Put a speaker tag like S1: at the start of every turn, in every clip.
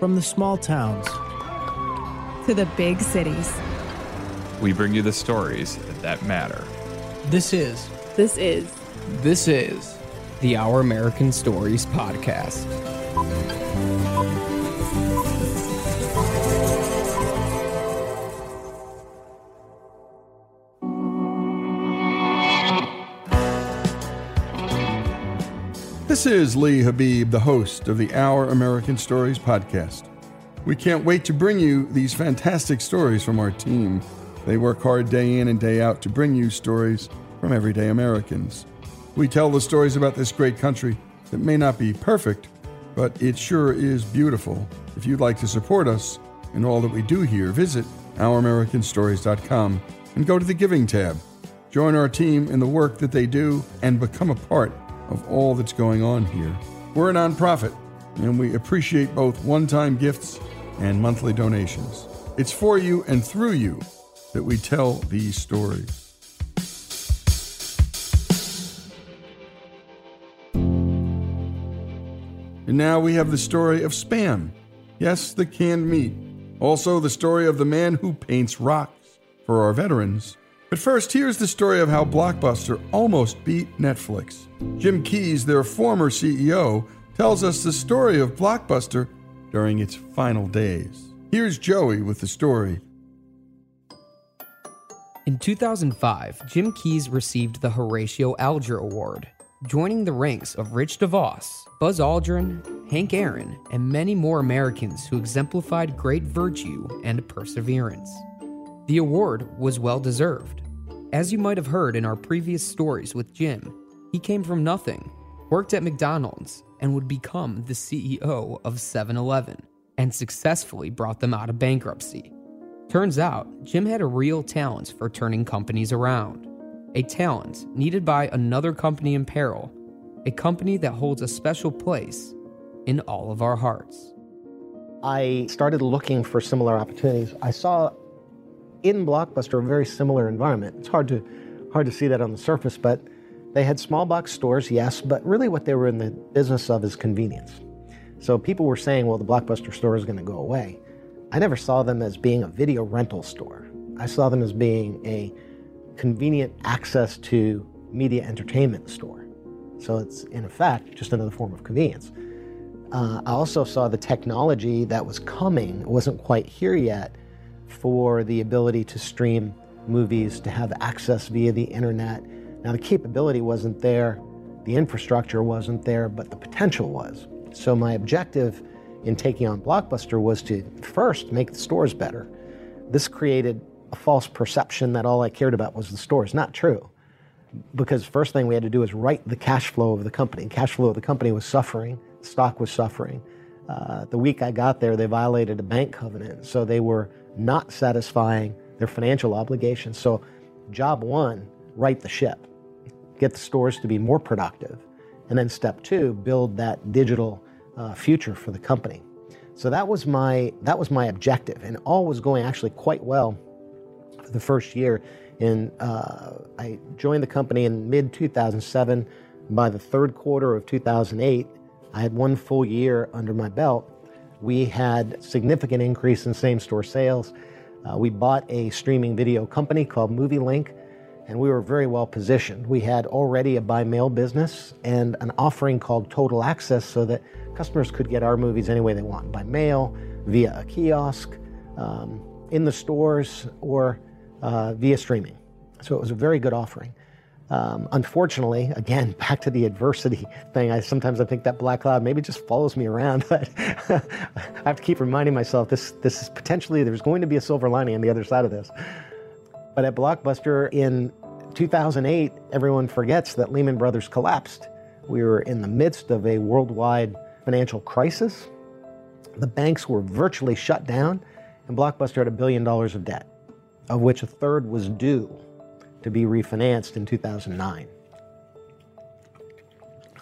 S1: From the small towns
S2: to the big cities,
S3: we bring you the stories that matter.
S1: This is.
S2: This is.
S4: This is the Our American Stories podcast.
S5: This is Lee Habeeb, the host of the Our American Stories podcast. We can't wait to bring you these fantastic stories from our team. They work hard day in and day out to bring you stories from everyday Americans. We tell the stories about this great country that may not be perfect, but it sure is beautiful. If you'd like to support us in all that we do here, visit OurAmericanStories.com and go to the Giving tab. Join our team in the work that they do and become a part of all that's going on here. We're a nonprofit, and we appreciate both one time gifts and monthly donations. It's for you and through you that we tell these stories. And now we have the story of Spam. Yes, the canned meat. Also, the story of the man who paints rocks for our veterans. But first, here's the story of how Blockbuster almost beat Netflix. Jim Keyes, their former CEO, tells us the story of Blockbuster during its final days. Here's Joey with the story.
S4: In 2005, Jim Keyes received the Horatio Alger Award, joining the ranks of Rich DeVos, Buzz Aldrin, Hank Aaron, and many more Americans who exemplified great virtue and perseverance. The award was well deserved. As you might have heard in our previous stories with Jim, he came from nothing worked at McDonald's, and would become the CEO of 7 Eleven and successfully brought them out of bankruptcy. Turns out, Jim had a real talent for turning companies around. A talent needed by another company in peril, a company that holds a special place in all of our hearts.
S6: I started looking for similar opportunities. I saw in Blockbuster a very similar environment. It's hard to hard to see that on the surface, but they had small box stores, yes, but really what they were in the business of is convenience. So people were saying, well, the Blockbuster store is going to go away. I never saw them as being a video rental store. I saw them as being a convenient access to media entertainment store. So it's, in effect, just another form of convenience. Uh, I also saw the technology that was coming, wasn't quite here yet, for the ability to stream movies, to have access via the internet. Now, the capability wasn't there, the infrastructure wasn't there, but the potential was. So, my objective in taking on Blockbuster was to first make the stores better. This created a false perception that all I cared about was the stores. Not true. Because first thing we had to do was write the cash flow of the company. Cash flow of the company was suffering, stock was suffering. Uh, the week I got there, they violated a bank covenant, so they were not satisfying their financial obligations. So, job one, right the ship, get the stores to be more productive. And then step two, build that digital uh, future for the company. So that was my that was my objective, and all was going actually quite well for the first year. In uh, I joined the company in mid 2007. By the third quarter of 2008, I had one full year under my belt. We had significant increase in same store sales. Uh, we bought a streaming video company called MovieLink, and we were very well positioned. We had already a buy mail business and an offering called Total Access so that customers could get our movies any way they want by mail, via a kiosk, um, in the stores, or uh, via streaming. So it was a very good offering. Um, unfortunately, again, back to the adversity thing, I sometimes I think that black cloud maybe just follows me around, but I have to keep reminding myself this this is potentially there's going to be a silver lining on the other side of this. But at Blockbuster in 2008, everyone forgets that Lehman Brothers collapsed. We were in the midst of a worldwide financial crisis. The banks were virtually shut down, and Blockbuster had a billion dollars of debt, of which a third was due to be refinanced in 2009.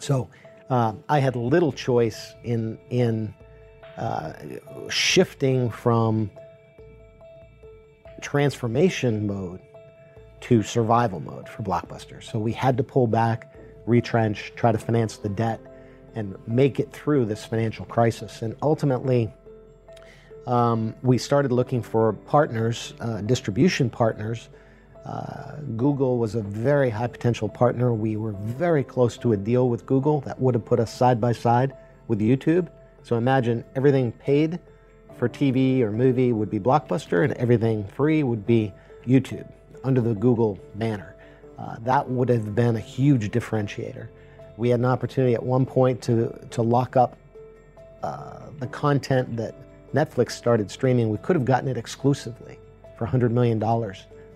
S6: So uh, I had little choice in, in uh, shifting from transformation mode to survival mode for Blockbuster. So we had to pull back, retrench, try to finance the debt, and make it through this financial crisis. And ultimately, um, we started looking for partners, uh, distribution partners. Uh, Google was a very high potential partner. We were very close to a deal with Google that would have put us side by side with YouTube. So imagine everything paid for TV or movie would be Blockbuster, and everything free would be YouTube under the Google banner. Uh, that would have been a huge differentiator. We had an opportunity at one point to, to lock up uh, the content that Netflix started streaming. We could have gotten it exclusively for $100 million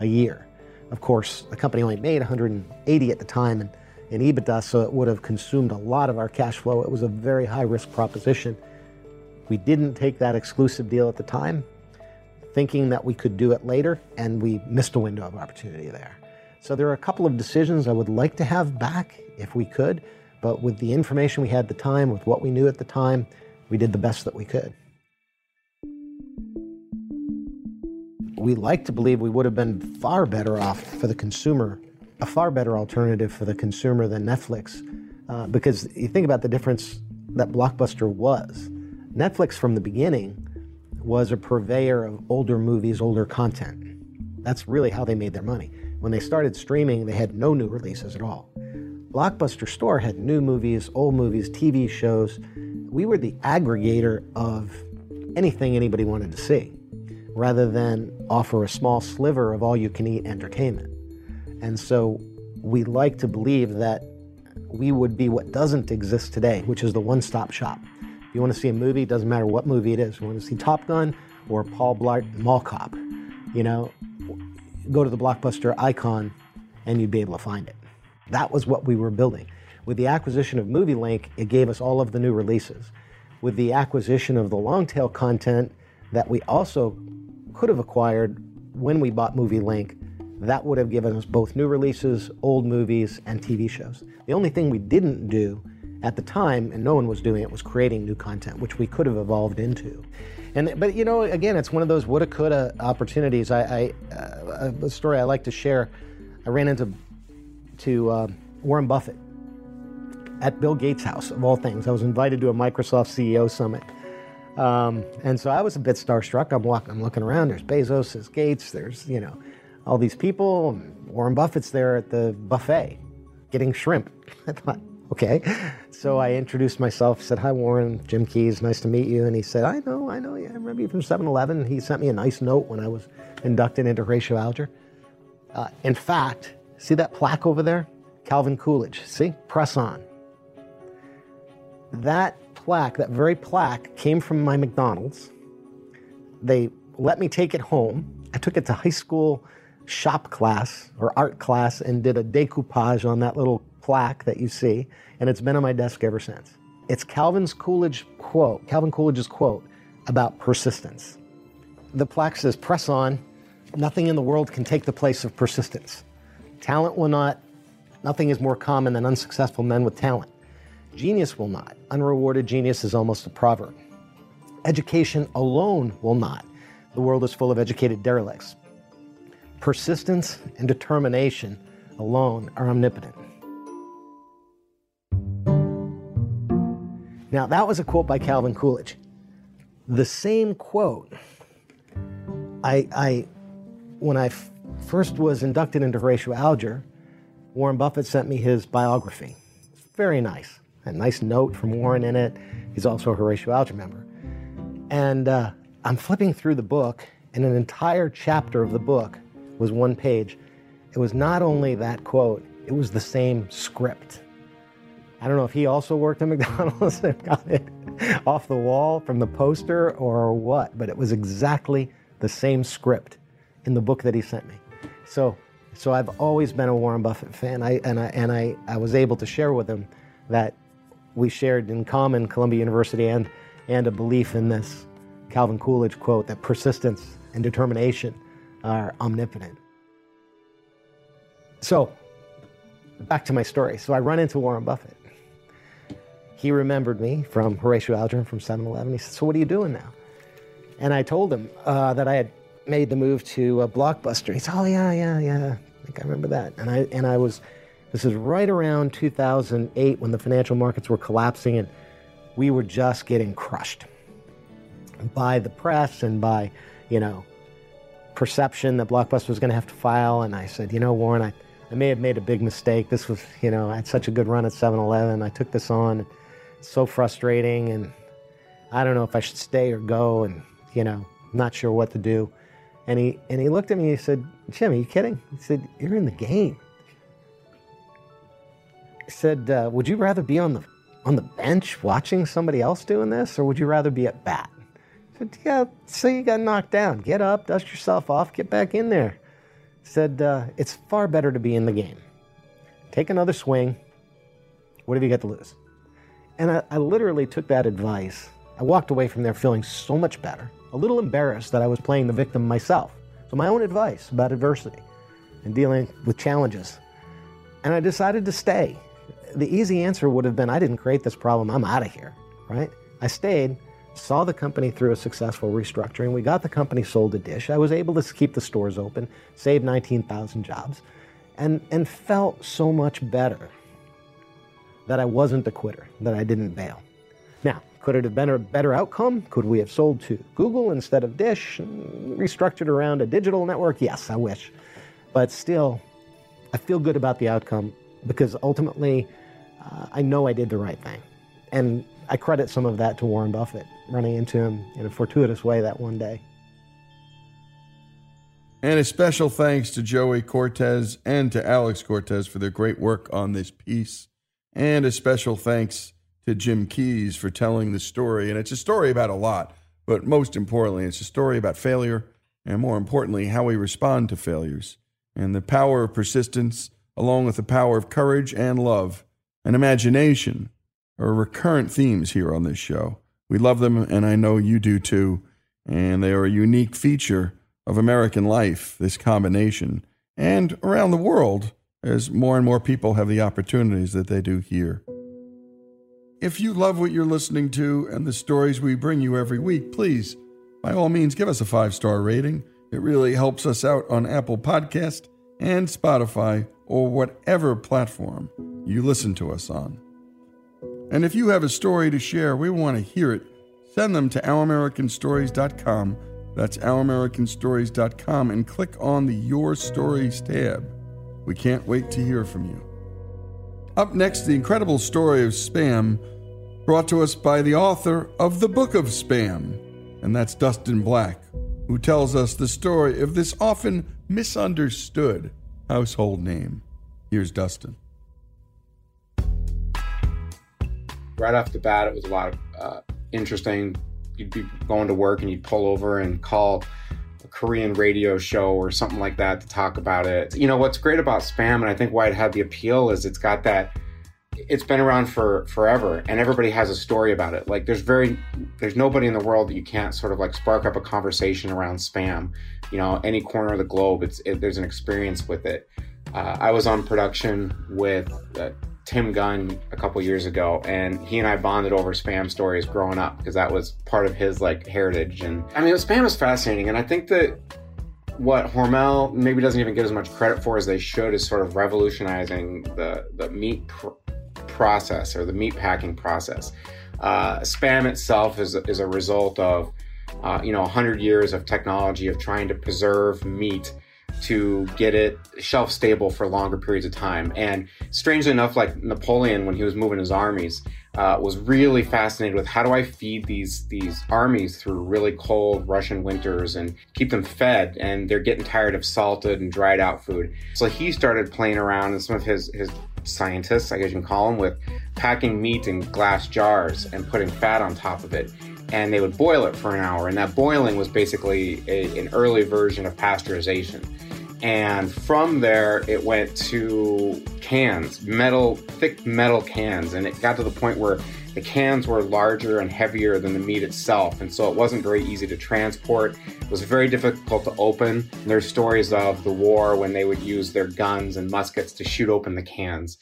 S6: a year. Of course, the company only made 180 at the time in, in EBITDA, so it would have consumed a lot of our cash flow. It was a very high risk proposition. We didn't take that exclusive deal at the time, thinking that we could do it later, and we missed a window of opportunity there. So there are a couple of decisions I would like to have back if we could, but with the information we had at the time, with what we knew at the time, we did the best that we could. We like to believe we would have been far better off for the consumer, a far better alternative for the consumer than Netflix, uh, because you think about the difference that Blockbuster was. Netflix from the beginning was a purveyor of older movies, older content. That's really how they made their money. When they started streaming, they had no new releases at all. Blockbuster Store had new movies, old movies, TV shows. We were the aggregator of anything anybody wanted to see, rather than offer a small sliver of all you can eat entertainment. And so we like to believe that we would be what doesn't exist today, which is the one stop shop. You want to see a movie, It doesn't matter what movie it is. You want to see Top Gun or Paul Blart Mall Cop, you know, go to the Blockbuster icon and you'd be able to find it. That was what we were building. With the acquisition of MovieLink, it gave us all of the new releases. With the acquisition of the long tail content that we also could have acquired when we bought MovieLink, that would have given us both new releases, old movies, and TV shows. The only thing we didn't do at the time, and no one was doing it, was creating new content, which we could have evolved into. And but you know, again, it's one of those woulda coulda opportunities. I, I uh, a story I like to share. I ran into to uh, Warren Buffett at Bill Gates' house of all things. I was invited to a Microsoft CEO summit. Um, and so I was a bit starstruck. I'm walking, I'm looking around. There's Bezos, there's Gates, there's you know all these people. Warren Buffett's there at the buffet, getting shrimp. I thought, okay. So I introduced myself, said, Hi, Warren, Jim Keyes, nice to meet you. And he said, I know, I know, yeah, I remember you from 7 Eleven. He sent me a nice note when I was inducted into Horatio Alger. Uh, in fact, see that plaque over there? Calvin Coolidge. See? Press on. That plaque, that very plaque, came from my McDonald's. They let me take it home. I took it to high school shop class or art class and did a decoupage on that little plaque that you see, and it's been on my desk ever since. It's Calvin's Coolidge quote, Calvin Coolidge's quote about persistence. The plaque says, Press on. Nothing in the world can take the place of persistence. Talent will not. Nothing is more common than unsuccessful men with talent. Genius will not. Unrewarded genius is almost a proverb. Education alone will not. The world is full of educated derelicts. Persistence and determination alone are omnipotent. Now, that was a quote by Calvin Coolidge. The same quote, I, I when I f- first was inducted into Horatio Alger, Warren Buffett sent me his biography. Very nice. A nice note from Warren in it. He's also a Horatio Alger member. And uh, I'm flipping through the book, and an entire chapter of the book was one page. It was not only that quote, it was the same script. I don't know if he also worked at McDonald's and got it off the wall from the poster or what, but it was exactly the same script in the book that he sent me. So, so I've always been a Warren Buffett fan, I, and, I, and I, I was able to share with him that we shared in common Columbia University and, and a belief in this Calvin Coolidge quote that persistence and determination are omnipotent. So, back to my story. So I run into Warren Buffett. He remembered me from Horatio Alger from 7 Eleven. He said, So, what are you doing now? And I told him uh, that I had made the move to Blockbuster. He said, Oh, yeah, yeah, yeah. I think I remember that. And I, and I was, this is right around 2008 when the financial markets were collapsing and we were just getting crushed by the press and by, you know, perception that Blockbuster was going to have to file. And I said, you know, Warren, I, I may have made a big mistake. This was, you know, I had such a good run at 7 Eleven. I took this on. So frustrating. And I don't know if I should stay or go. And, you know, not sure what to do. And he, and he looked at me and he said, Jim, are you kidding? He said, You're in the game. He said, uh, Would you rather be on the, on the bench watching somebody else doing this, or would you rather be at bat? said, yeah, so you got knocked down. Get up, dust yourself off, get back in there. Said, uh, it's far better to be in the game. Take another swing. What have you got to lose? And I, I literally took that advice. I walked away from there feeling so much better, a little embarrassed that I was playing the victim myself. So, my own advice about adversity and dealing with challenges. And I decided to stay. The easy answer would have been I didn't create this problem, I'm out of here, right? I stayed saw the company through a successful restructuring. We got the company sold to Dish. I was able to keep the stores open, save 19,000 jobs, and, and felt so much better that I wasn't a quitter, that I didn't bail. Now, could it have been a better outcome? Could we have sold to Google instead of Dish, restructured around a digital network? Yes, I wish. But still, I feel good about the outcome because ultimately uh, I know I did the right thing. And I credit some of that to Warren Buffett, running into him in a fortuitous way that one day.
S5: And a special thanks to Joey Cortez and to Alex Cortez for their great work on this piece. And a special thanks to Jim Keyes for telling the story. And it's a story about a lot, but most importantly, it's a story about failure and more importantly, how we respond to failures and the power of persistence, along with the power of courage and love and imagination are recurrent themes here on this show. We love them, and I know you do too. And they are a unique feature of American life, this combination, and around the world as more and more people have the opportunities that they do here. If you love what you're listening to and the stories we bring you every week, please, by all means, give us a five star rating. It really helps us out on Apple Podcast and Spotify or whatever platform you listen to us on. And if you have a story to share, we want to hear it. Send them to ouramericanstories.com. That's ouramericanstories.com and click on the Your Stories tab. We can't wait to hear from you. Up next, the incredible story of spam, brought to us by the author of the Book of Spam, and that's Dustin Black, who tells us the story of this often misunderstood household name. Here's Dustin.
S7: Right off the bat, it was a lot of uh, interesting. You'd be going to work and you'd pull over and call Korean radio show or something like that to talk about it. You know, what's great about spam, and I think why it had the appeal, is it's got that it's been around for forever and everybody has a story about it. Like there's very there's nobody in the world that you can't sort of like spark up a conversation around spam. You know any corner of the globe it's it, there's an experience with it. Uh, i was on production with uh, tim gunn a couple years ago and he and i bonded over spam stories growing up because that was part of his like heritage and i mean spam is fascinating and i think that what Hormel maybe doesn't even get as much credit for as they should is sort of revolutionizing the the meat pr- process or the meat packing process. Uh, spam itself is, is a result of uh, you know 100 years of technology of trying to preserve meat to get it shelf stable for longer periods of time. And strangely enough, like Napoleon, when he was moving his armies, uh, was really fascinated with how do I feed these these armies through really cold Russian winters and keep them fed, and they're getting tired of salted and dried out food. So he started playing around, and some of his his scientists, I guess you can call them, with packing meat in glass jars and putting fat on top of it. And they would boil it for an hour. And that boiling was basically a, an early version of pasteurization. And from there, it went to cans, metal, thick metal cans. And it got to the point where the cans were larger and heavier than the meat itself, and so it wasn't very easy to transport. It was very difficult to open. There's stories of the war when they would use their guns and muskets to shoot open the cans.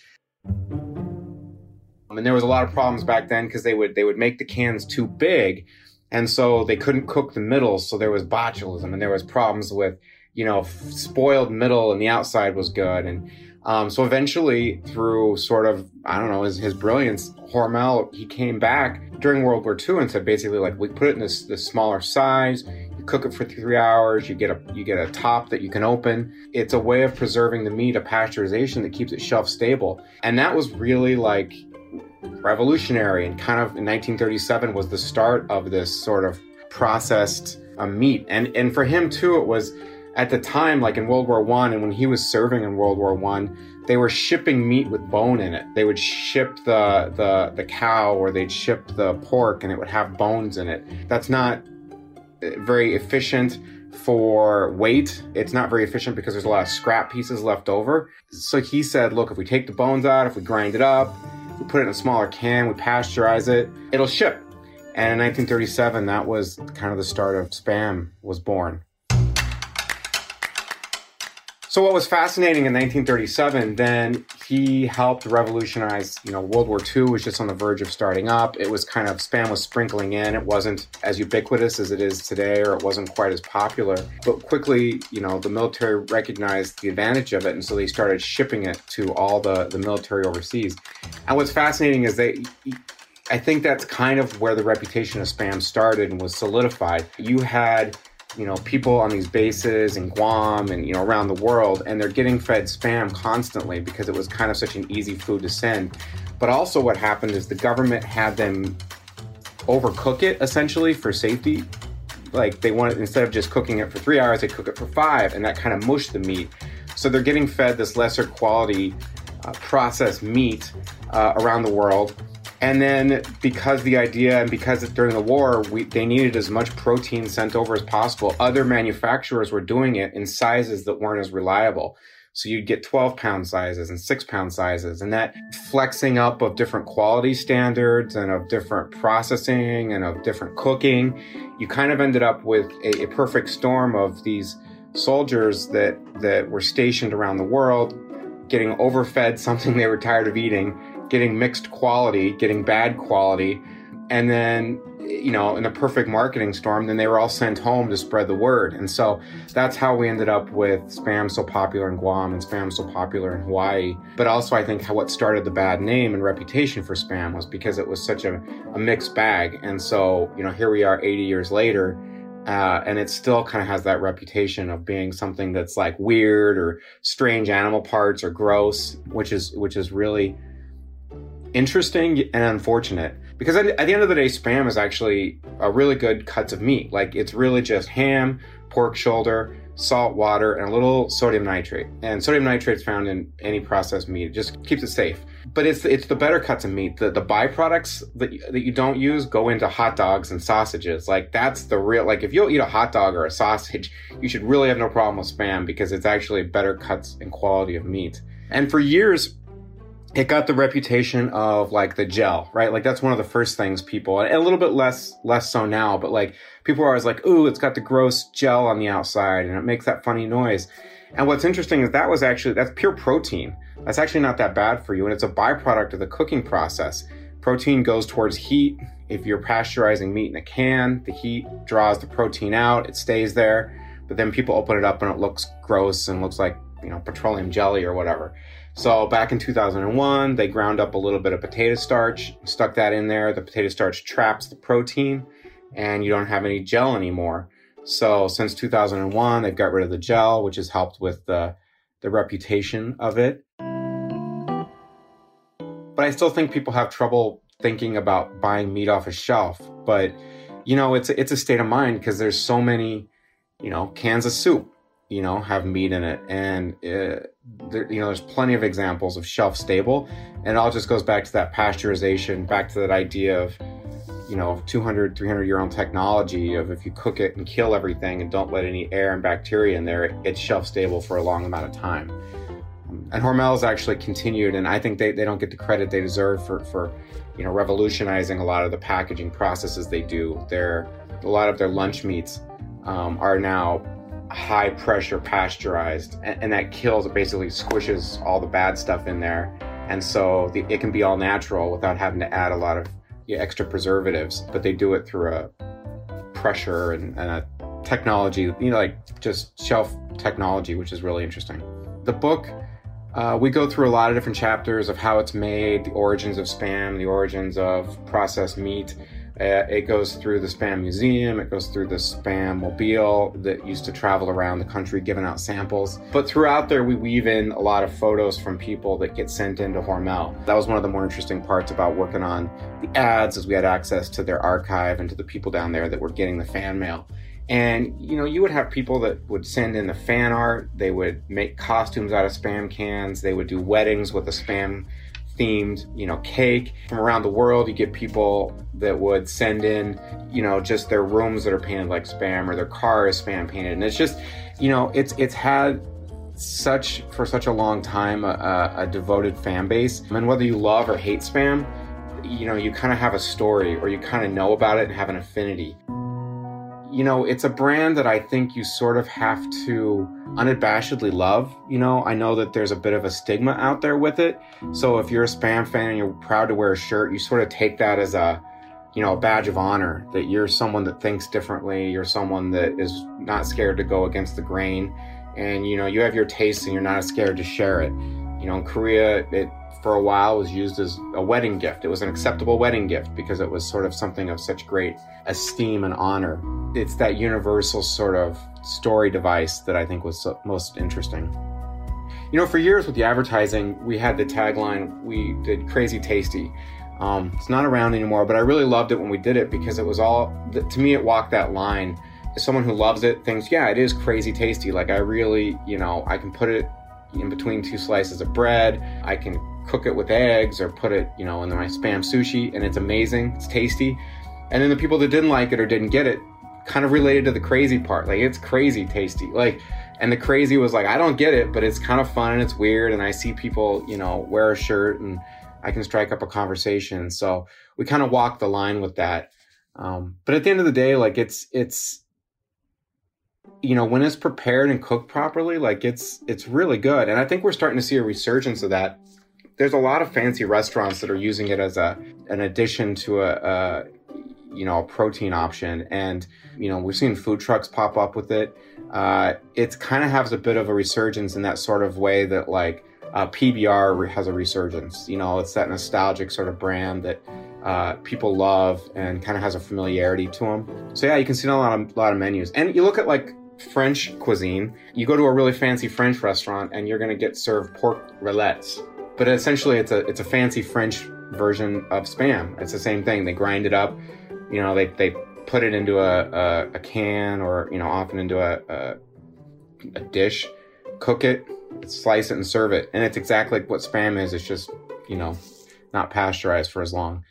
S7: And there was a lot of problems back then because they would they would make the cans too big, and so they couldn't cook the middle. So there was botulism, and there was problems with you know spoiled middle, and the outside was good, and um, so eventually, through sort of I don't know his, his brilliance, Hormel he came back during World War II and said basically like we put it in this this smaller size. You cook it for three hours. You get a you get a top that you can open. It's a way of preserving the meat, a pasteurization that keeps it shelf stable, and that was really like revolutionary and kind of in 1937 was the start of this sort of processed uh, meat and and for him too it was at the time, like in World War One, and when he was serving in World War One, they were shipping meat with bone in it. They would ship the the the cow, or they'd ship the pork, and it would have bones in it. That's not uh, very efficient for weight. It's not very efficient because there's a lot of scrap pieces left over. So he said, look, if we take the bones out, if we grind it up, we put it in a smaller can, we pasteurize it, it'll ship. And in 1937, that was kind of the start of spam was born. So what was fascinating in 1937, then he helped revolutionize, you know, World War II was just on the verge of starting up. It was kind of, spam was sprinkling in. It wasn't as ubiquitous as it is today, or it wasn't quite as popular. But quickly, you know, the military recognized the advantage of it, and so they started shipping it to all the, the military overseas. And what's fascinating is they, I think that's kind of where the reputation of spam started and was solidified. You had you know people on these bases in Guam and you know around the world and they're getting fed spam constantly because it was kind of such an easy food to send. But also what happened is the government had them overcook it essentially for safety. Like they wanted instead of just cooking it for 3 hours they cook it for 5 and that kind of mushed the meat. So they're getting fed this lesser quality uh, processed meat uh, around the world and then because the idea and because during the war we, they needed as much protein sent over as possible, other manufacturers were doing it in sizes that weren't as reliable. So you'd get 12 pound sizes and six pound sizes and that flexing up of different quality standards and of different processing and of different cooking. You kind of ended up with a, a perfect storm of these soldiers that, that were stationed around the world, getting overfed something they were tired of eating, getting mixed quality, getting bad quality, and then you know in a perfect marketing storm then they were all sent home to spread the word. And so that's how we ended up with spam so popular in guam and spam so popular in hawaii. But also i think what started the bad name and reputation for spam was because it was such a, a mixed bag. And so you know here we are 80 years later uh, and it still kind of has that reputation of being something that's like weird or strange animal parts or gross which is which is really interesting and unfortunate because at, the end of the day spam is actually a really good cuts of meat. Like it's really just ham pork shoulder salt water and a little sodium nitrate. And sodium nitrate is found in any processed meat. It just keeps it safe. But it's it's the better cuts of meat. The, the byproducts that, that you don't use go into hot dogs and sausages. Like that's the real like if you'll eat a hot dog or a sausage you should really have no problem with spam because it's actually better cuts and quality of meat. And for years it got the reputation of like the gel, right? Like that's one of the first things people, and a little bit less less so now, but like people are always like, "Ooh, it's got the gross gel on the outside, and it makes that funny noise." And what's interesting is that was actually that's pure protein. That's actually not that bad for you, and it's a byproduct of the cooking process. Protein goes towards heat. If you're pasteurizing meat in a can, the heat draws the protein out. It stays there, but then people open it up and it looks gross and looks like you know petroleum jelly or whatever. So back in 2001, they ground up a little bit of potato starch, stuck that in there. The potato starch traps the protein, and you don't have any gel anymore. So since 2001, they've got rid of the gel, which has helped with the the reputation of it. But I still think people have trouble thinking about buying meat off a shelf. But you know, it's it's a state of mind because there's so many, you know, cans of soup you know, have meat in it. And, uh, there, you know, there's plenty of examples of shelf stable. And it all just goes back to that pasteurization, back to that idea of, you know, 200, 300 year old technology of if you cook it and kill everything and don't let any air and bacteria in there, it's shelf stable for a long amount of time. And Hormel's actually continued, and I think they, they don't get the credit they deserve for, for, you know, revolutionizing a lot of the packaging processes they do. Their, a lot of their lunch meats um, are now high pressure pasteurized and, and, that kills it basically squishes all the bad stuff in there. And so the, it can be all natural without having to add a lot of extra preservatives but they do it through a pressure and, and a technology you know like just shelf technology which is really interesting. The book uh, we go through a lot of different chapters of how it's made the origins of spam the origins of processed meat uh, it goes through the Spam Museum, it goes through the Spam Mobile that used to travel around the country giving out samples. But throughout there, we weave in a lot of photos from people that get sent into Hormel. That was one of the more interesting parts about working on the ads, as we had access to their archive and to the people down there that were getting the fan mail. And you know, you would have people that would send in the fan art. They would make costumes out of spam cans. They would do weddings with a spam themed, you know, cake from around the world. You get people that would send in, you know, just their rooms that are painted like spam or their car is spam painted. And it's just, you know, it's it's had such for such a long time a, a devoted fan base. And whether you love or hate spam, you know, you kind of have a story or you kind of know about it and have an affinity you know, it's a brand that I think you sort of have to unabashedly love. You know, I know that there's a bit of a stigma out there with it. So if you're a spam fan and you're proud to wear a shirt, you sort of take that as a, you know, a badge of honor that you're someone that thinks differently. You're someone that is not scared to go against the grain. And, you know, you have your taste and you're not scared to share it. You know, in Korea, it for a while was used as a wedding gift. It was an acceptable wedding gift because it was sort of something of such great esteem and honor. It's that universal sort of story device that I think was most interesting. You know, for years with the advertising, we had the tagline, we did crazy tasty. Um, it's not around anymore, but I really loved it when we did it because it was all, to me, it walked that line. Someone who loves it thinks, yeah, it is crazy tasty. Like, I really, you know, I can put it in between two slices of bread. I can cook it with eggs or put it, you know, in my spam sushi and it's amazing. It's tasty. And then the people that didn't like it or didn't get it kind of related to the crazy part. Like it's crazy tasty. Like And the crazy was like, I don't get it, but it's kind of fun and it's weird. And I see people, you know, wear a shirt and I can strike up a conversation. So we kind of walk the line with that. Um, but at the end of the day, like it's, it's, you know, when it's prepared and cooked properly, like it's, it's really good. And I think we're starting to see a resurgence of that. There's a lot of fancy restaurants that are using it as a, an addition to a, a you know, a protein option. And, you know, we've seen food trucks pop up with it uh, it kind of has a bit of a resurgence in that sort of way that like uh, PBR has a resurgence. You know, it's that nostalgic sort of brand that uh, people love and kind of has a familiarity to them. So yeah, you can see a lot of lot of menus, and you look at like French cuisine. You go to a really fancy French restaurant, and you're going to get served pork rillettes, but essentially it's a it's a fancy French version of spam. It's the same thing. They grind it up. You know, they they put it into a, a, a can or, you know, often into a, a, a dish, cook it, slice it and serve it. And it's exactly what spam is. It's just, you know, not pasteurized for as long.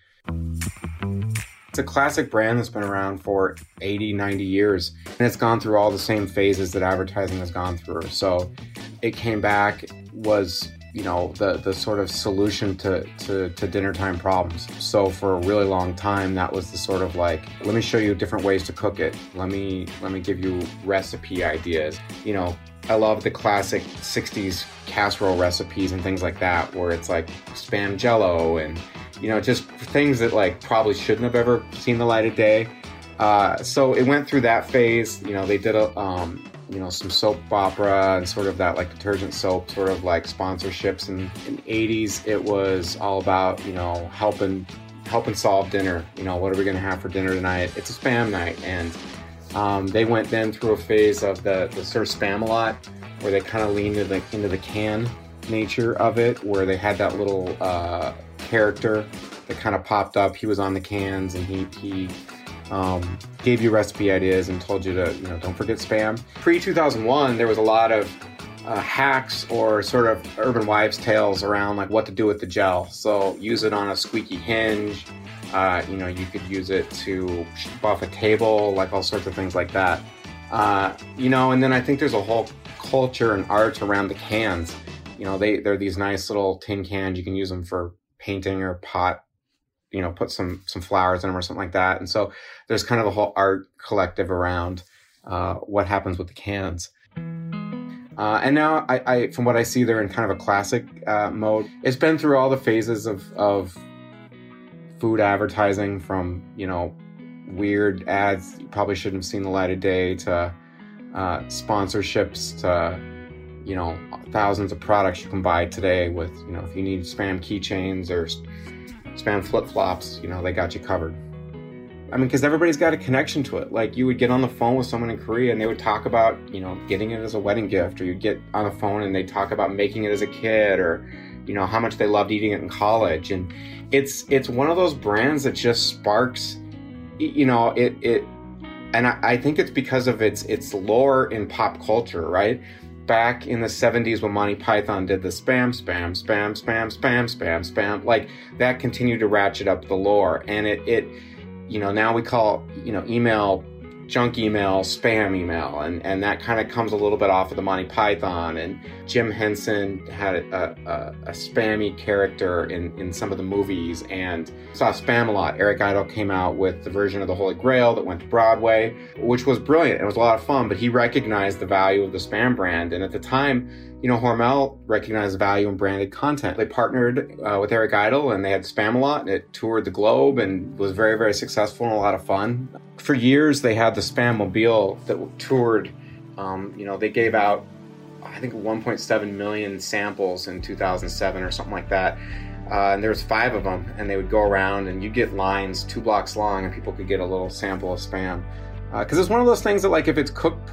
S7: It's a classic brand that's been around for 80, 90 years, and it's gone through all the same phases that advertising has gone through. So it came back, was you know the the sort of solution to, to to dinner time problems. So for a really long time that was the sort of like let me show you different ways to cook it. Let me let me give you recipe ideas. You know i love the classic 60s casserole recipes and things like that where it's like spam jello and you know just things that like probably shouldn't have ever seen the light of day. Uh, so it went through that phase you know they did a um, you know some soap opera and sort of that like detergent soap sort of like sponsorships. And in the 80s it was all about you know helping helping solve dinner. You know what are we going to have for dinner tonight? It's a spam night. And um, they went then through a phase of the, the sort of spam a lot where they kind of leaned into the, into the can nature of it where they had that little uh, character that kind of popped up he was on the cans and he he um, gave you recipe ideas and told you to, you know, don't forget spam. Pre 2001, there was a lot of uh, hacks or sort of urban wives' tales around like what to do with the gel. So use it on a squeaky hinge. Uh, you know, you could use it to buff a table, like all sorts of things like that. Uh, you know, and then I think there's a whole culture and art around the cans. You know, they they're these nice little tin cans. You can use them for painting or pot you know put some some flowers in them or something like that. And so there's kind of a whole art collective around uh, what happens with the cans. Uh, and now I, I, from what i see they're in kind of a classic uh, mode. It's been through all the phases of of food advertising from you know weird ads you probably shouldn't have seen the light of day to uh, sponsorships to you know thousands of products you can buy today with you know if you need spam keychains or spam flip flops, you know, they got you covered. I mean, because everybody's got a connection to it. Like, you would get on the phone with someone in Korea and they would talk about, you know, getting it as a wedding gift, or you'd get on the phone and they talk about making it as a kid, or, you know, how much they loved eating it in college. And it's it's one of those brands that just sparks, you know, it it, and I, I think it's because of its its lore in pop culture, right? Back in the 70s when Monty Python did the spam, spam, spam, spam, spam, spam, spam, like that continued to ratchet up the lore. And it, it, you know, now we call, you know, email junk email, spam email, and, and that kind of comes a little bit off of the Monty Python. And Jim Henson had a, a, a, spammy character in, in some of the movies and saw spam a lot. Eric Idle came out with the version of the Holy Grail that went to Broadway, which was brilliant. It was a lot of fun, but he recognized the value of the spam brand. And at the time, you know, Hormel recognized value in branded content. They partnered uh, with Eric Idle and they had Spamalot and it toured the globe and was very, very successful and a lot of fun. For years, they had the Spam Mobile that toured. Um, you know, they gave out, I think, 1.7 million samples in 2007 or something like that. Uh, and there was five of them, and they would go around, and you'd get lines two blocks long, and people could get a little sample of spam. Because uh, it's one of those things that, like, if it's cooked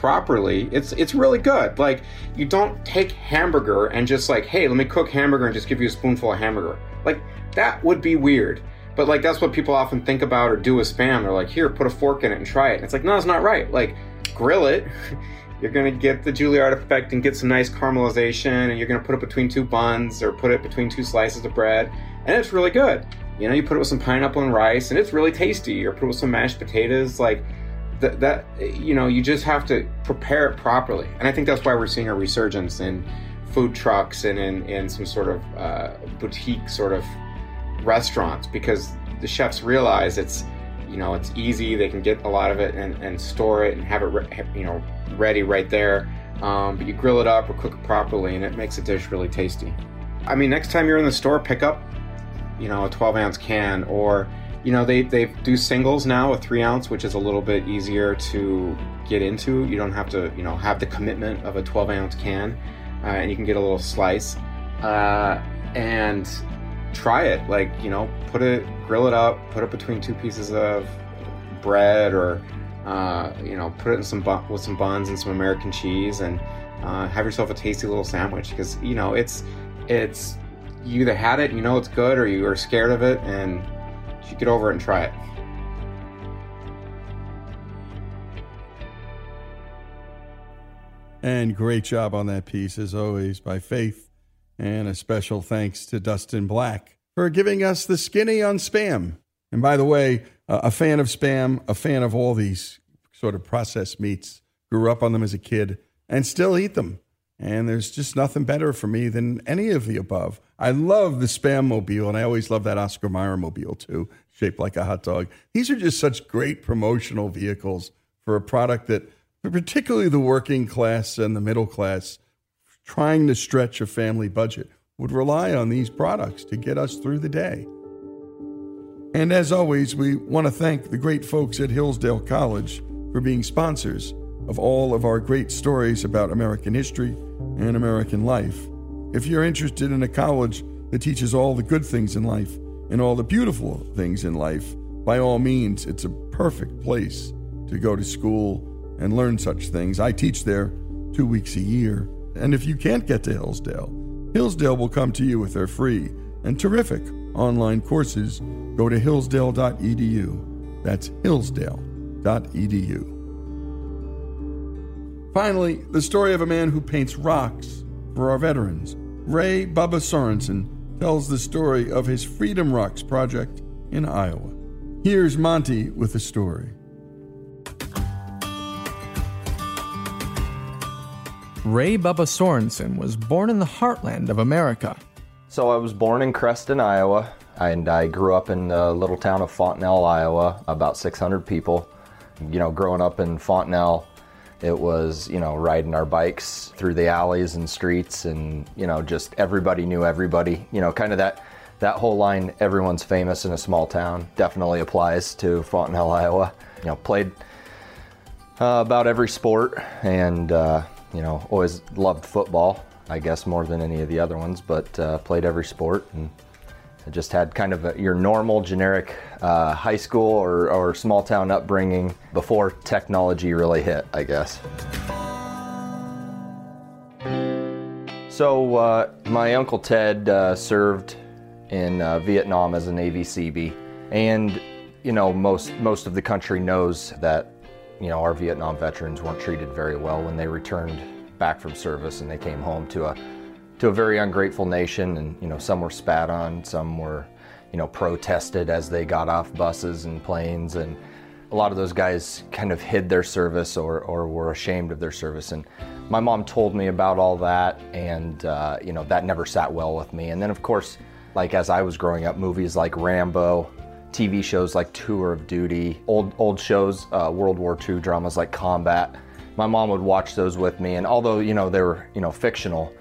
S7: properly, it's it's really good. Like you don't take hamburger and just like, hey, let me cook hamburger and just give you a spoonful of hamburger. Like that would be weird. But like that's what people often think about or do with spam. They're like, here, put a fork in it and try it. And it's like, no, it's not right. Like, grill it. you're gonna get the Maillard effect and get some nice caramelization, and you're gonna put it between two buns or put it between two slices of bread, and it's really good. You know, you put it with some pineapple and rice, and it's really tasty. Or put it with some mashed potatoes. Like, that, that you know you just have to prepare it properly. And i think that's why we're seeing a resurgence in food trucks and in, in some sort of uh, boutique sort of restaurants because the chefs realize it's you know it's easy. They can get a lot of it and, and store it and have it re- you know ready right there. Um, but you grill it up or cook it properly and it makes a dish really tasty. I mean next time you're in the store pick up you know a 12 ounce can or you know they, they do singles now a three ounce which is a little bit easier to get into. You don't have to you know have the commitment of a 12 ounce can uh, and you can get a little slice. Uh, and try it. Like you know put it grill it up put it between two pieces of bread or uh, you know put it in some bu- with some buns and some american cheese and uh, have yourself a tasty little sandwich. Because you know it's it's you either had it you know it's good or you are scared of it and should get over and try it
S5: And great job on that piece, as always, by Faith. And a special thanks to Dustin Black for giving us the skinny on spam. And by the way, a fan of spam, a fan of all these sort of processed meats, grew up on them as a kid and still eat them. And there's just nothing better for me than any of the above. I love the Spam Mobile, and I always love that Oscar Mayer Mobile too, shaped like a hot dog. These are just such great promotional vehicles for a product that, particularly the working class and the middle class, trying to stretch a family budget, would rely on these products to get us through the day. And as always, we want to thank the great folks at Hillsdale College for being sponsors of all of our great stories about American history and American life. If you're interested in a college that teaches all the good things in life and all the beautiful things in life, by all means, it's a perfect place to go to school and learn such things. I teach there two weeks a year. And if you can't get to Hillsdale, Hillsdale will come to you with their free and terrific online courses. Go to hillsdale.edu. That's hillsdale.edu. Finally, the story of a man who paints rocks for our veterans. Ray Bubba Sorensen tells the story of his Freedom Rocks project in Iowa. Here's Monty with the story.
S8: Ray Bubba Sorensen was born in the heartland of America.
S9: So I was born in Creston, Iowa, and I grew up in the little town of Fontenelle, Iowa, about 600 people. You know, growing up in Fontenelle, it was, you know, riding our bikes through the alleys and streets and, you know, just everybody knew everybody. You know, kind of that that whole line everyone's famous in a small town definitely applies to Fontenelle, Iowa. You know, played uh, about every sport and uh, you know, always loved football, I guess more than any of the other ones, but uh, played every sport and I just had kind of a, your normal generic uh, high school or, or small town upbringing before technology really hit, I guess. So, uh, my Uncle Ted uh, served in uh, Vietnam as a Navy Seabee, and you know, most, most of the country knows that you know, our Vietnam veterans weren't treated very well when they returned back from service and they came home to a to a very ungrateful nation and you know some were spat on some were you know protested as they got off buses and planes and a lot of those guys kind of hid their service or, or were ashamed of their service and my mom told me about all that and uh, you know that never sat well with me and then of course like as i was growing up movies like rambo TV shows like Tour of Duty, old old shows, uh, World War II dramas like Combat. My mom would watch those with me, and although you know they were you know fictional,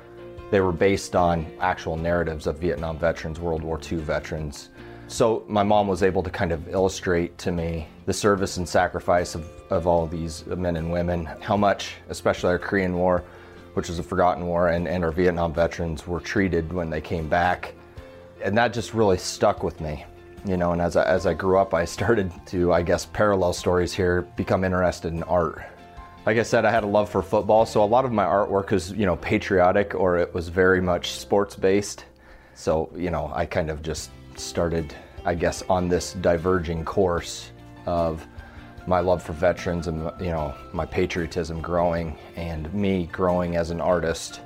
S9: they were based on actual narratives of Vietnam veterans, World War II veterans. So my mom was able to kind of illustrate to me the service and sacrifice of, of all these men and women, how much, especially our Korean War, which was a forgotten war, and, and our Vietnam veterans were treated when they came back. And that just really stuck with me you know and as I, as I grew up i started to i guess parallel stories here become interested in art like i said i had a love for football so a lot of my artwork is you know patriotic or it was very much sports based so you know i kind of just started i guess on this diverging course of my love for veterans and you know my patriotism growing and me growing as an artist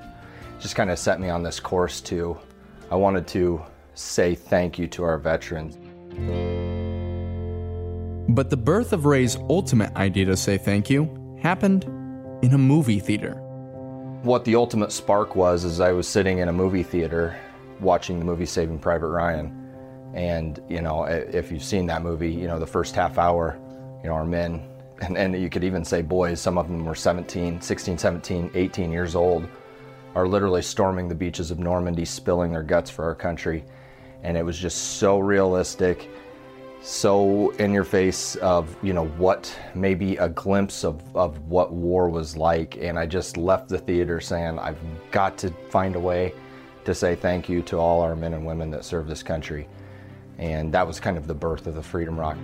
S9: just kind of set me on this course to i wanted to say thank you to our veterans.
S8: But the birth of Ray's ultimate idea to say thank you happened in a movie theater.
S9: What the ultimate spark was is I was sitting in a movie theater watching the movie Saving Private Ryan. And, you know, if you've seen that movie, you know, the first half hour, you know, our men, and, and you could even say boys, some of them were 17, 16, 17, 18 years old, are literally storming the beaches of Normandy, spilling their guts for our country. And it was just so realistic, so in your face of, you know, what maybe a glimpse of, of what war was like. And I just left the theater saying, I've got to find a way to say thank you to all our men and women that serve this country. And that was kind of the birth of the Freedom Rock.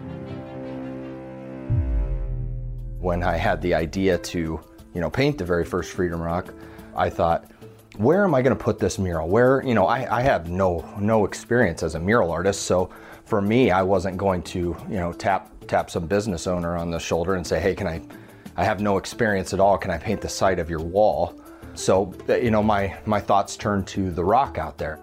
S9: When I had the idea to, you know, paint the very first Freedom Rock, I thought, where am I going to put this mural? Where, you know, I, I have no no experience as a mural artist, so for me, I wasn't going to, you know, tap tap some business owner on the shoulder and say, hey, can I? I have no experience at all. Can I paint the side of your wall? So, you know, my my thoughts turned to the rock out there.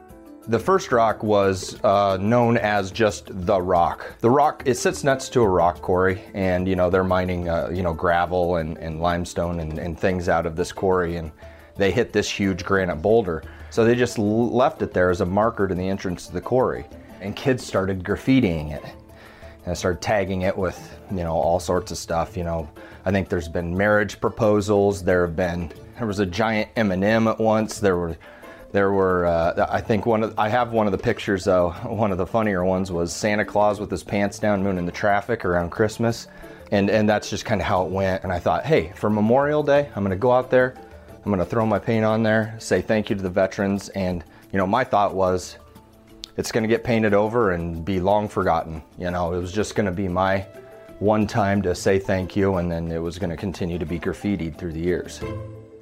S9: The first rock was uh, known as just the rock. The rock it sits next to a rock quarry, and you know they're mining uh, you know gravel and, and limestone and, and things out of this quarry, and they hit this huge granite boulder. So they just left it there as a marker to the entrance to the quarry, and kids started graffitiing it. And I started tagging it with you know all sorts of stuff. You know, I think there's been marriage proposals. There have been there was a giant M&M at once. There were there were, uh, I think one of, I have one of the pictures though. One of the funnier ones was Santa Claus with his pants down mooning the traffic around Christmas. And, and that's just kind of how it went. And I thought, hey, for Memorial Day, I'm gonna go out there, I'm gonna throw my paint on there, say thank you to the veterans. And, you know, my thought was, it's gonna get painted over and be long forgotten. You know, it was just gonna be my one time to say thank you, and then it was gonna continue to be graffitied through the years.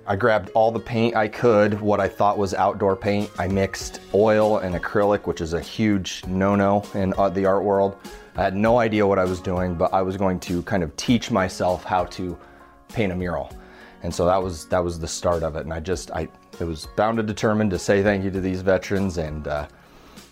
S9: I grabbed all the paint I could, what I thought was outdoor paint. I mixed oil and acrylic, which is a huge no-no in uh, the art world. I had no idea what I was doing, but I was going to kind of teach myself how to paint a mural. And so that was that was the start of it. And I just I it was bound and determined to say thank you to these veterans. And uh,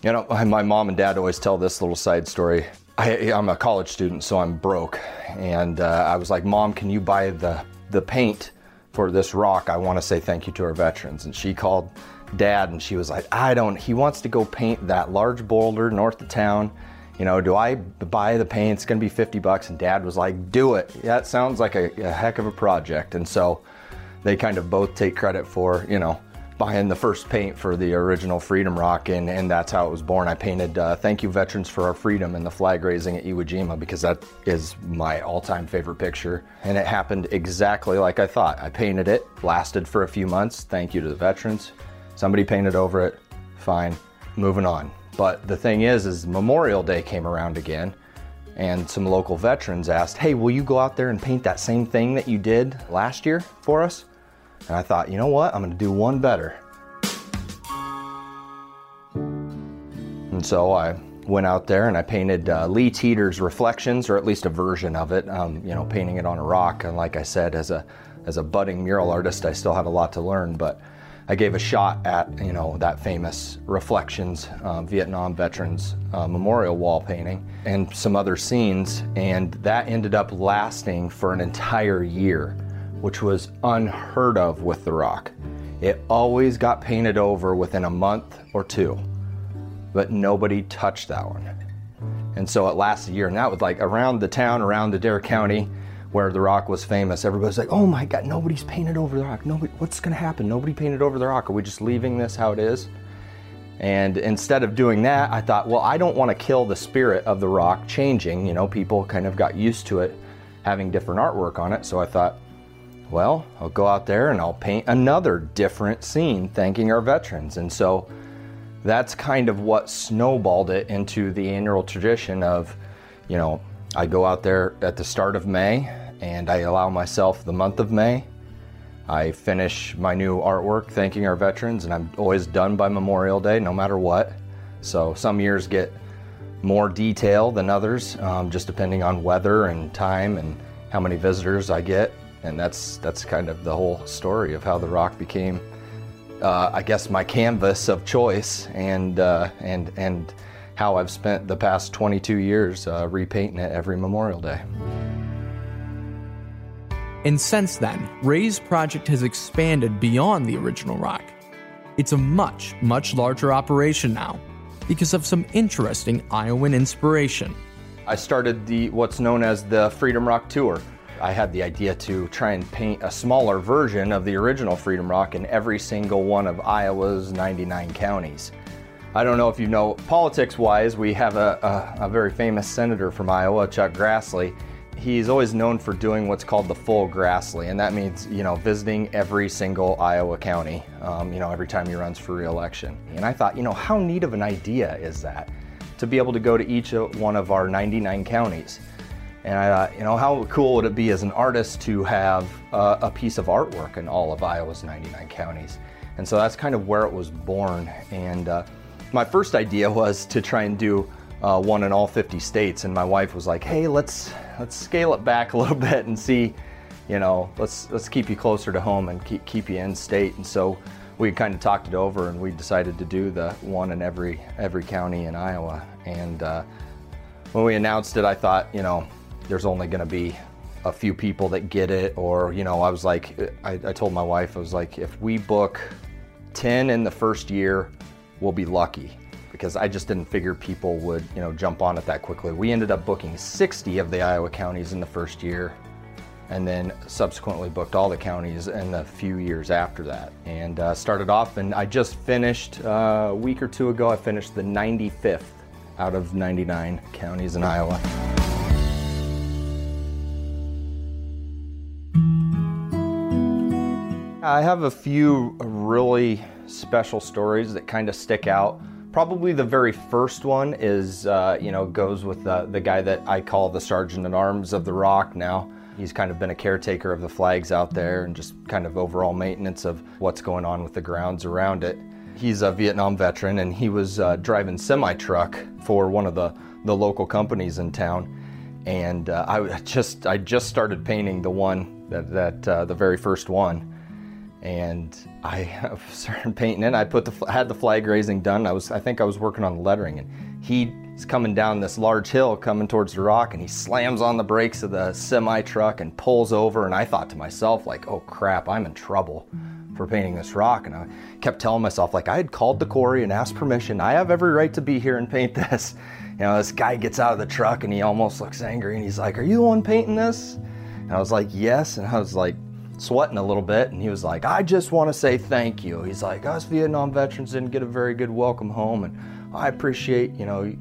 S9: you know, my mom and dad always tell this little side story. I, am a college student, so I'm broke, and uh, I was like, "Mom, can you buy the the paint?" for this rock, I want to say thank you to our veterans. And she called dad and she was like, I don't, he wants to go paint that large boulder north of town. You know, do I buy the paint? It's going to be 50 bucks. And dad was like, do it. It sounds like a, a heck of a project. And so they kind of both take credit for, you know, buying the first paint for the original Freedom Rock, and, and that's how it was born. I painted uh, Thank You Veterans for Our Freedom and the flag raising at Iwo Jima because that is my all time favorite picture. And it happened exactly like I thought. I painted it, lasted for a few months. Thank you to the veterans. Somebody painted over it, fine, moving on. But the thing is, is Memorial Day came around again, and some local veterans asked, Hey, will you go out there and paint that same thing that you did last year for us? And I thought, you know what? I'm going to do one better. And so I went out there and I painted uh, Lee Teeter's Reflections, or at least a version of it. Um, you know, painting it on a rock. And like I said, as a as a budding mural artist, I still have a lot to learn. But I gave a shot at you know that famous Reflections uh, Vietnam Veterans uh, Memorial wall painting and some other scenes, and that ended up lasting for an entire year which was unheard of with The Rock. It always got painted over within a month or two, but nobody touched that one. And so it lasted a year, and that was like around the town, around Adair County, where The Rock was famous. Everybody's like, "Oh my God, nobody's painted over The Rock. Nobody, what's going to happen? Nobody painted over The Rock. Are we just leaving this how it is?" And instead of doing that, I thought, well, I don't want to kill the spirit of The Rock changing. You know, people kind of got used to it having different artwork on it. So I thought, well, I'll go out there and I'll paint another different scene thanking our veterans. And so that's kind of what snowballed it into the annual tradition of, you know, I go out there at the start of May and I allow myself the month of May. I finish my new artwork thanking our veterans, and I'm always done by Memorial Day, no matter what. So some years get more detail than others, um, just depending on weather and time and how many visitors I get and that's that's kind of the whole story of how the rock became, uh, I guess, my canvas of choice, and uh, and and how I've spent the past 22 years uh, repainting it every Memorial Day.
S8: And since then, Ray's project has expanded beyond the original rock. It's a much, much larger operation now because of some interesting Iowan inspiration.
S9: I started the what's known as the Freedom Rock Tour. I had the idea to try and paint a smaller version of the original Freedom Rock in every single one of Iowa's 99 counties. I don't know if you know, politics wise, we have a, a, a very famous senator from Iowa, Chuck Grassley, he's always known for doing what's called the full Grassley, and that means you know visiting every single Iowa county, um, you know every time he runs for reelection. And I thought, you know, how neat of an idea is that to be able to go to each one of our 99 counties. And I thought, you know, how cool would it be as an artist to have uh, a piece of artwork in all of Iowa's 99 counties? And so that's kind of where it was born. And uh, my first idea was to try and do uh, one in all 50 states, and my wife was like, "Hey, let's let's scale it back a little bit and see, you know, let's let's keep you closer to home and keep keep you in state." And so we kind of talked it over, and we decided to do the one in every every county in Iowa. And uh, when we announced it, I thought, you know, there's only going to be a few people that get it, or you know, I was like, I, I told my wife, I was like, if we book 10 in the first year, we'll be lucky because I just didn't figure people would, you know, jump on it that quickly. We ended up booking 60 of the Iowa counties in the first year and then subsequently booked all the counties in the few years after that. And uh, started off, and I just finished uh, a week or two ago, I finished the 95th out of 99 counties in Iowa. I have a few really special stories that kind of stick out. Probably the very first one is, uh, you know, goes with the, the guy that I call the sergeant at arms of the Rock now. He's kind of been a caretaker of the flags out there and just kind of overall maintenance of what's going on with the grounds around it. He's a Vietnam veteran and he was uh, driving semi truck for one of the, the local companies in town. And uh, I just I just started painting the one that, that uh, the very first one and I started painting it. I put the had the flag raising done. I was I think I was working on the lettering, and he's coming down this large hill, coming towards the rock, and he slams on the brakes of the semi truck and pulls over. And I thought to myself, like, oh crap, I'm in trouble for painting this rock. And I kept telling myself, like, I had called the quarry and asked permission. I have every right to be here and paint this. You know, this guy gets out of the truck and he almost looks angry, and he's like, "Are you the one painting this?" And I was like, "Yes." And I was like sweating a little bit and he was like i just want to say thank you. He's like us vietnam veterans didn't get a very good welcome home and i appreciate you know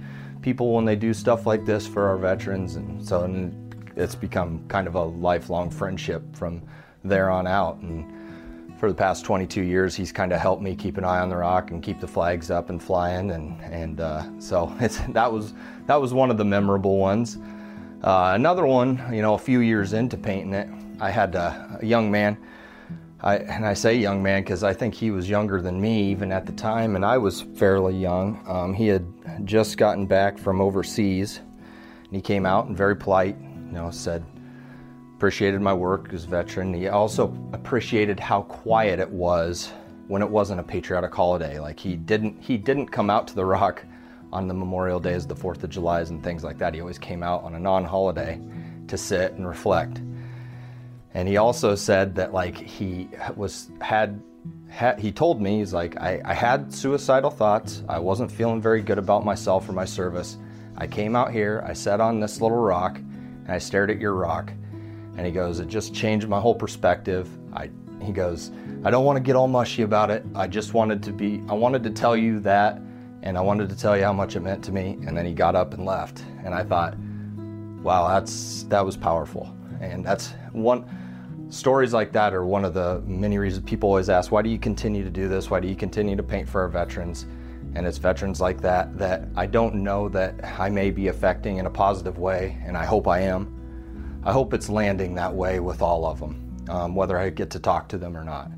S9: people when they do stuff like this for our veterans. And so and it's become kind of a lifelong friendship from there on out. And for the past 22 years he's kind of helped me keep an eye on the rock and keep the flags up and flying. And and uh, so that was that was one of the memorable ones. Uh, another one you know a few years into painting it I had a, a young man, I, and I say young man because I think he was younger than me even at the time, and I was fairly young. Um, he had just gotten back from overseas, and he came out and very polite, you know, said, appreciated my work as a veteran. He also appreciated how quiet it was when it wasn't a patriotic holiday. Like he didn't he didn't come out to the rock on the Memorial Days, the Fourth of July's, and things like that. He always came out on a non-holiday to sit and reflect. And he also said that like he was had, had he told me he's like I, I had suicidal thoughts. I wasn't feeling very good about myself or my service. I came out here, I sat on this little rock, and I stared at your rock. And he goes, it just changed my whole perspective. I he goes, I don't want to get all mushy about it. I just wanted to be I wanted to tell you that and I wanted to tell you how much it meant to me. And then he got up and left. And I thought, wow, that's that was powerful. And that's one stories like that are one of the many reasons people always ask, why do you continue to do this? Why do you continue to paint for our veterans? And it's veterans like that that I don't know that I may be affecting in a positive way, and I hope I am. I hope it's landing that way with all of them, um, whether I get to talk to them or not.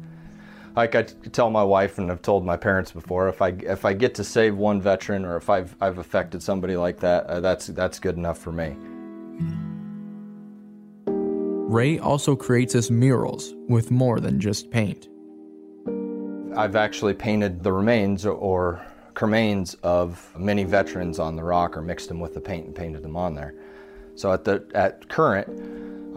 S9: Like I tell my wife and I've told my parents before, if I if I get to save one veteran or if I've I've affected somebody like that, uh, that's that's good enough for me.
S8: Ray also creates his murals with more than just paint.
S9: I've actually painted the remains or cremains of many veterans on the rock or mixed them with the paint and painted them on there. So at the at current,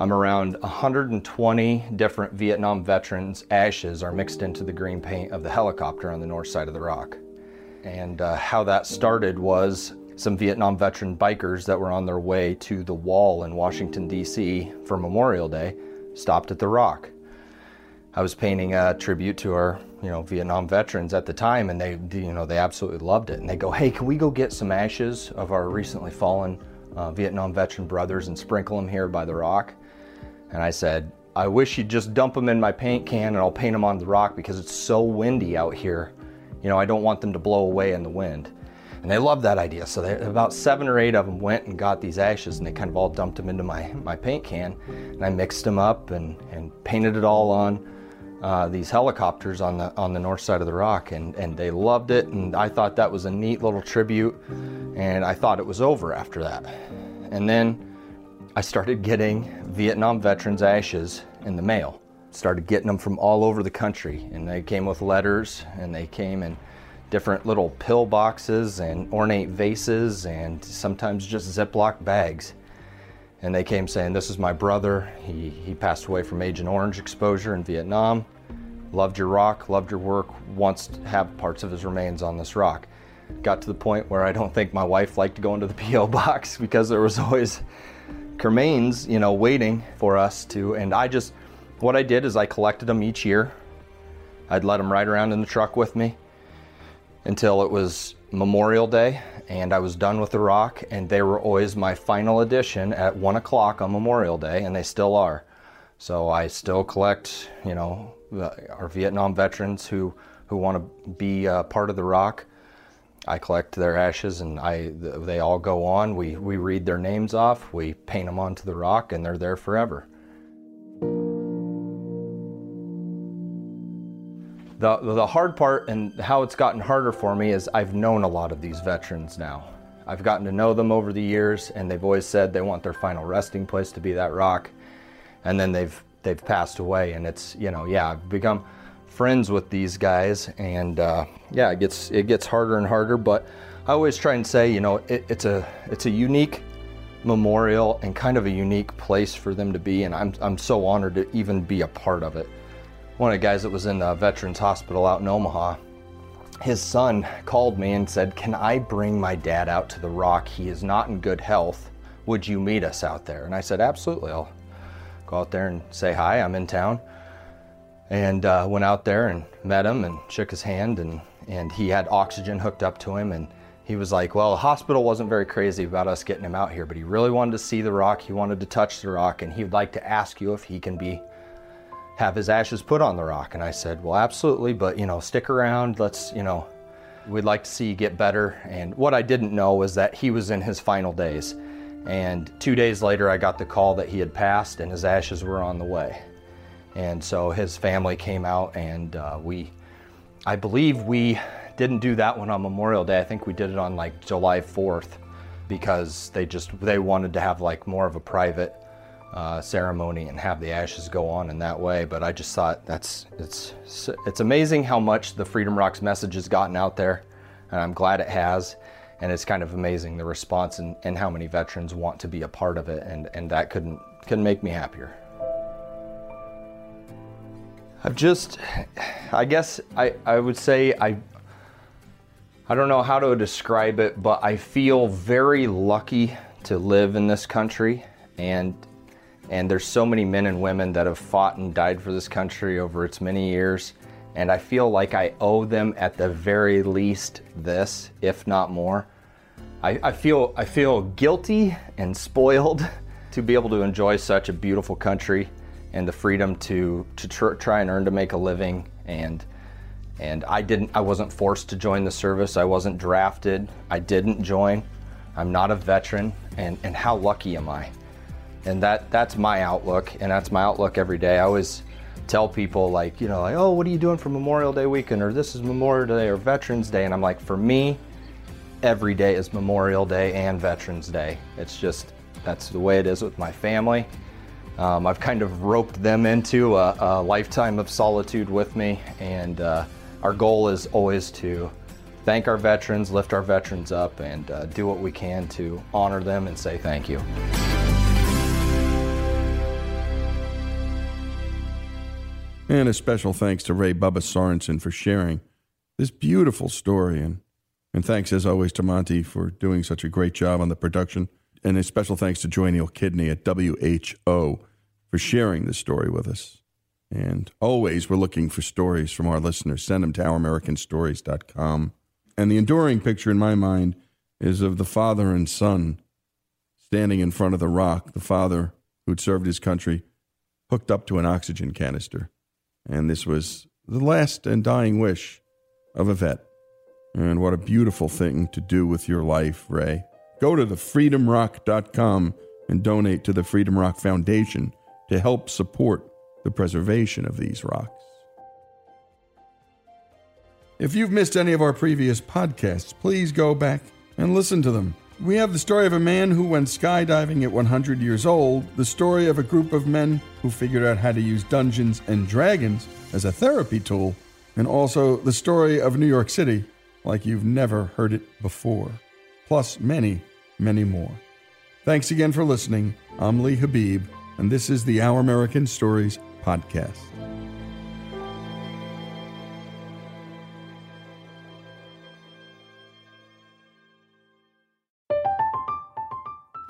S9: I'm around 120 different Vietnam veterans' ashes are mixed into the green paint of the helicopter on the north side of the rock. And uh, how that started was some Vietnam veteran bikers that were on their way to the wall in Washington, D.C. for Memorial Day stopped at the rock. I was painting a tribute to our, you know, Vietnam veterans at the time, and they, you know, they absolutely loved it. And they go, "Hey, can we go get some ashes of our recently fallen uh, Vietnam veteran brothers and sprinkle them here by the rock?" And I said, "I wish you'd just dump them in my paint can, and I'll paint them on the rock because it's so windy out here. You know, I don't want them to blow away in the wind." And they loved that idea. So they, about seven or eight of them went and got these ashes and they kind of all dumped them into my, my paint can. And I mixed them up and, and painted it all on uh, these helicopters on the, on the north side of the rock. And, and they loved it. And I thought that was a neat little tribute. And I thought it was over after that. And then I started getting Vietnam veterans' ashes in the mail. Started getting them from all over the country. And they came with letters and they came and different little pill boxes and ornate vases and sometimes just Ziploc bags. And they came saying, This is my brother. He, he passed away from Agent Orange exposure in Vietnam. Loved your rock, loved your work, wants to have parts of his remains on this rock. Got to the point where I don't think my wife liked to go into the P.O. box because there was always cremains, you know, waiting for us to. And I just, what I did is I collected them each year. I'd let them ride around in the truck with me until it was Memorial Day and I was done with the rock and they were always my final edition at one o'clock on Memorial Day and they still are. So I still collect, you know, our Vietnam veterans who, who want to be uh, part of the rock. I collect their ashes and I, they all go on. We, we read their names off, we paint them onto the rock and they're there forever. The, the hard part and how it's gotten harder for me is I've known a lot of these veterans now. I've gotten to know them over the years and they've always said they want their final resting place to be that rock. And then they've they've passed away and it's, you know, yeah, I've become friends with these guys and uh, yeah, it gets it gets harder and harder, but I always try and say, you know, it, it's a it's a unique memorial and kind of a unique place for them to be and I'm I'm so honored to even be a part of it one of the guys that was in the Veterans Hospital out in Omaha, his son called me and said, Can I bring my dad out to the rock? He is not in good health. Would you meet us out there? And I said, Absolutely. I'll go out there and say hi. I'm in town. And uh, went out there and met him and shook his hand. And, and he had oxygen hooked up to him. And he was like, Well, the hospital wasn't very crazy about us getting him out here, but he really wanted to see the rock. He wanted to touch the rock. And he'd like to ask you if he can be have his ashes put on the rock. And I said, well, absolutely, but you know, stick around. Let's, you know, we'd like to see you get better. And what I didn't know was that he was in his final days. And two days later, I got the call that he had passed and his ashes were on the way. And so his family came out and uh, we, I believe we didn't do that one on Memorial Day. I think we did it on like July 4th because they just, they wanted to have like more of a private uh, ceremony and have the ashes go on in that way. But I just thought that's it's it's amazing how much the Freedom Rocks message has gotten out there, and I'm glad it has. And it's kind of amazing the response and, and how many veterans want to be a part of it, and, and that couldn't couldn't make me happier. I've just, I guess I, I would say I I don't know how to describe it, but I feel very lucky to live in this country and and there's so many men and women that have fought and died for this country over its many years. And I feel like I owe them at the very least this, if not more. I, I feel I feel guilty and spoiled to be able to enjoy such a beautiful country and the freedom to to tr- try and earn to make a living and and I didn't I wasn't forced to join the service. I wasn't drafted. I didn't join. I'm not a veteran and and how lucky am I? And that that's my outlook and that's my outlook every day. I always tell people like you know like oh what are you doing for memorial day weekend? or this is memorial day or veterans day. And i'm like for me every day is memorial day and veterans day. It's just that's the way it is with my family. Um, i've kind of roped them into a, a lifetime of solitude with me and uh, our goal is always to thank our veterans, lift our veterans up, and uh, do what we can to honor them and say thank you.
S5: And a special thanks to Ray Bubba Sorensen for sharing this beautiful story. And, and thanks, as always, to Monty for doing such a great job on the production. And a special thanks to Joy Neal Kidney at WHO for sharing this story with us. And always, we're looking for stories from our listeners. Send them to ouramericanstories.com. And the enduring picture in my mind is of the father and son standing in front of the rock, the father who'd served his country, hooked up to an oxygen canister. And this was the last and dying wish of a vet. And what a beautiful thing to do with your life, Ray. Go to thefreedomrock.com and donate to the Freedom Rock Foundation to help support the preservation of these rocks. If you've missed any of our previous podcasts, please go back and listen to them. We have the story of a man who went skydiving at 100 years old, the story of a group of men who figured out how to use Dungeons and Dragons as a therapy tool, and also the story of New York City like you've never heard it before, plus many, many more. Thanks again for listening. I'm Lee Habeeb, and this is the Our American Stories podcast.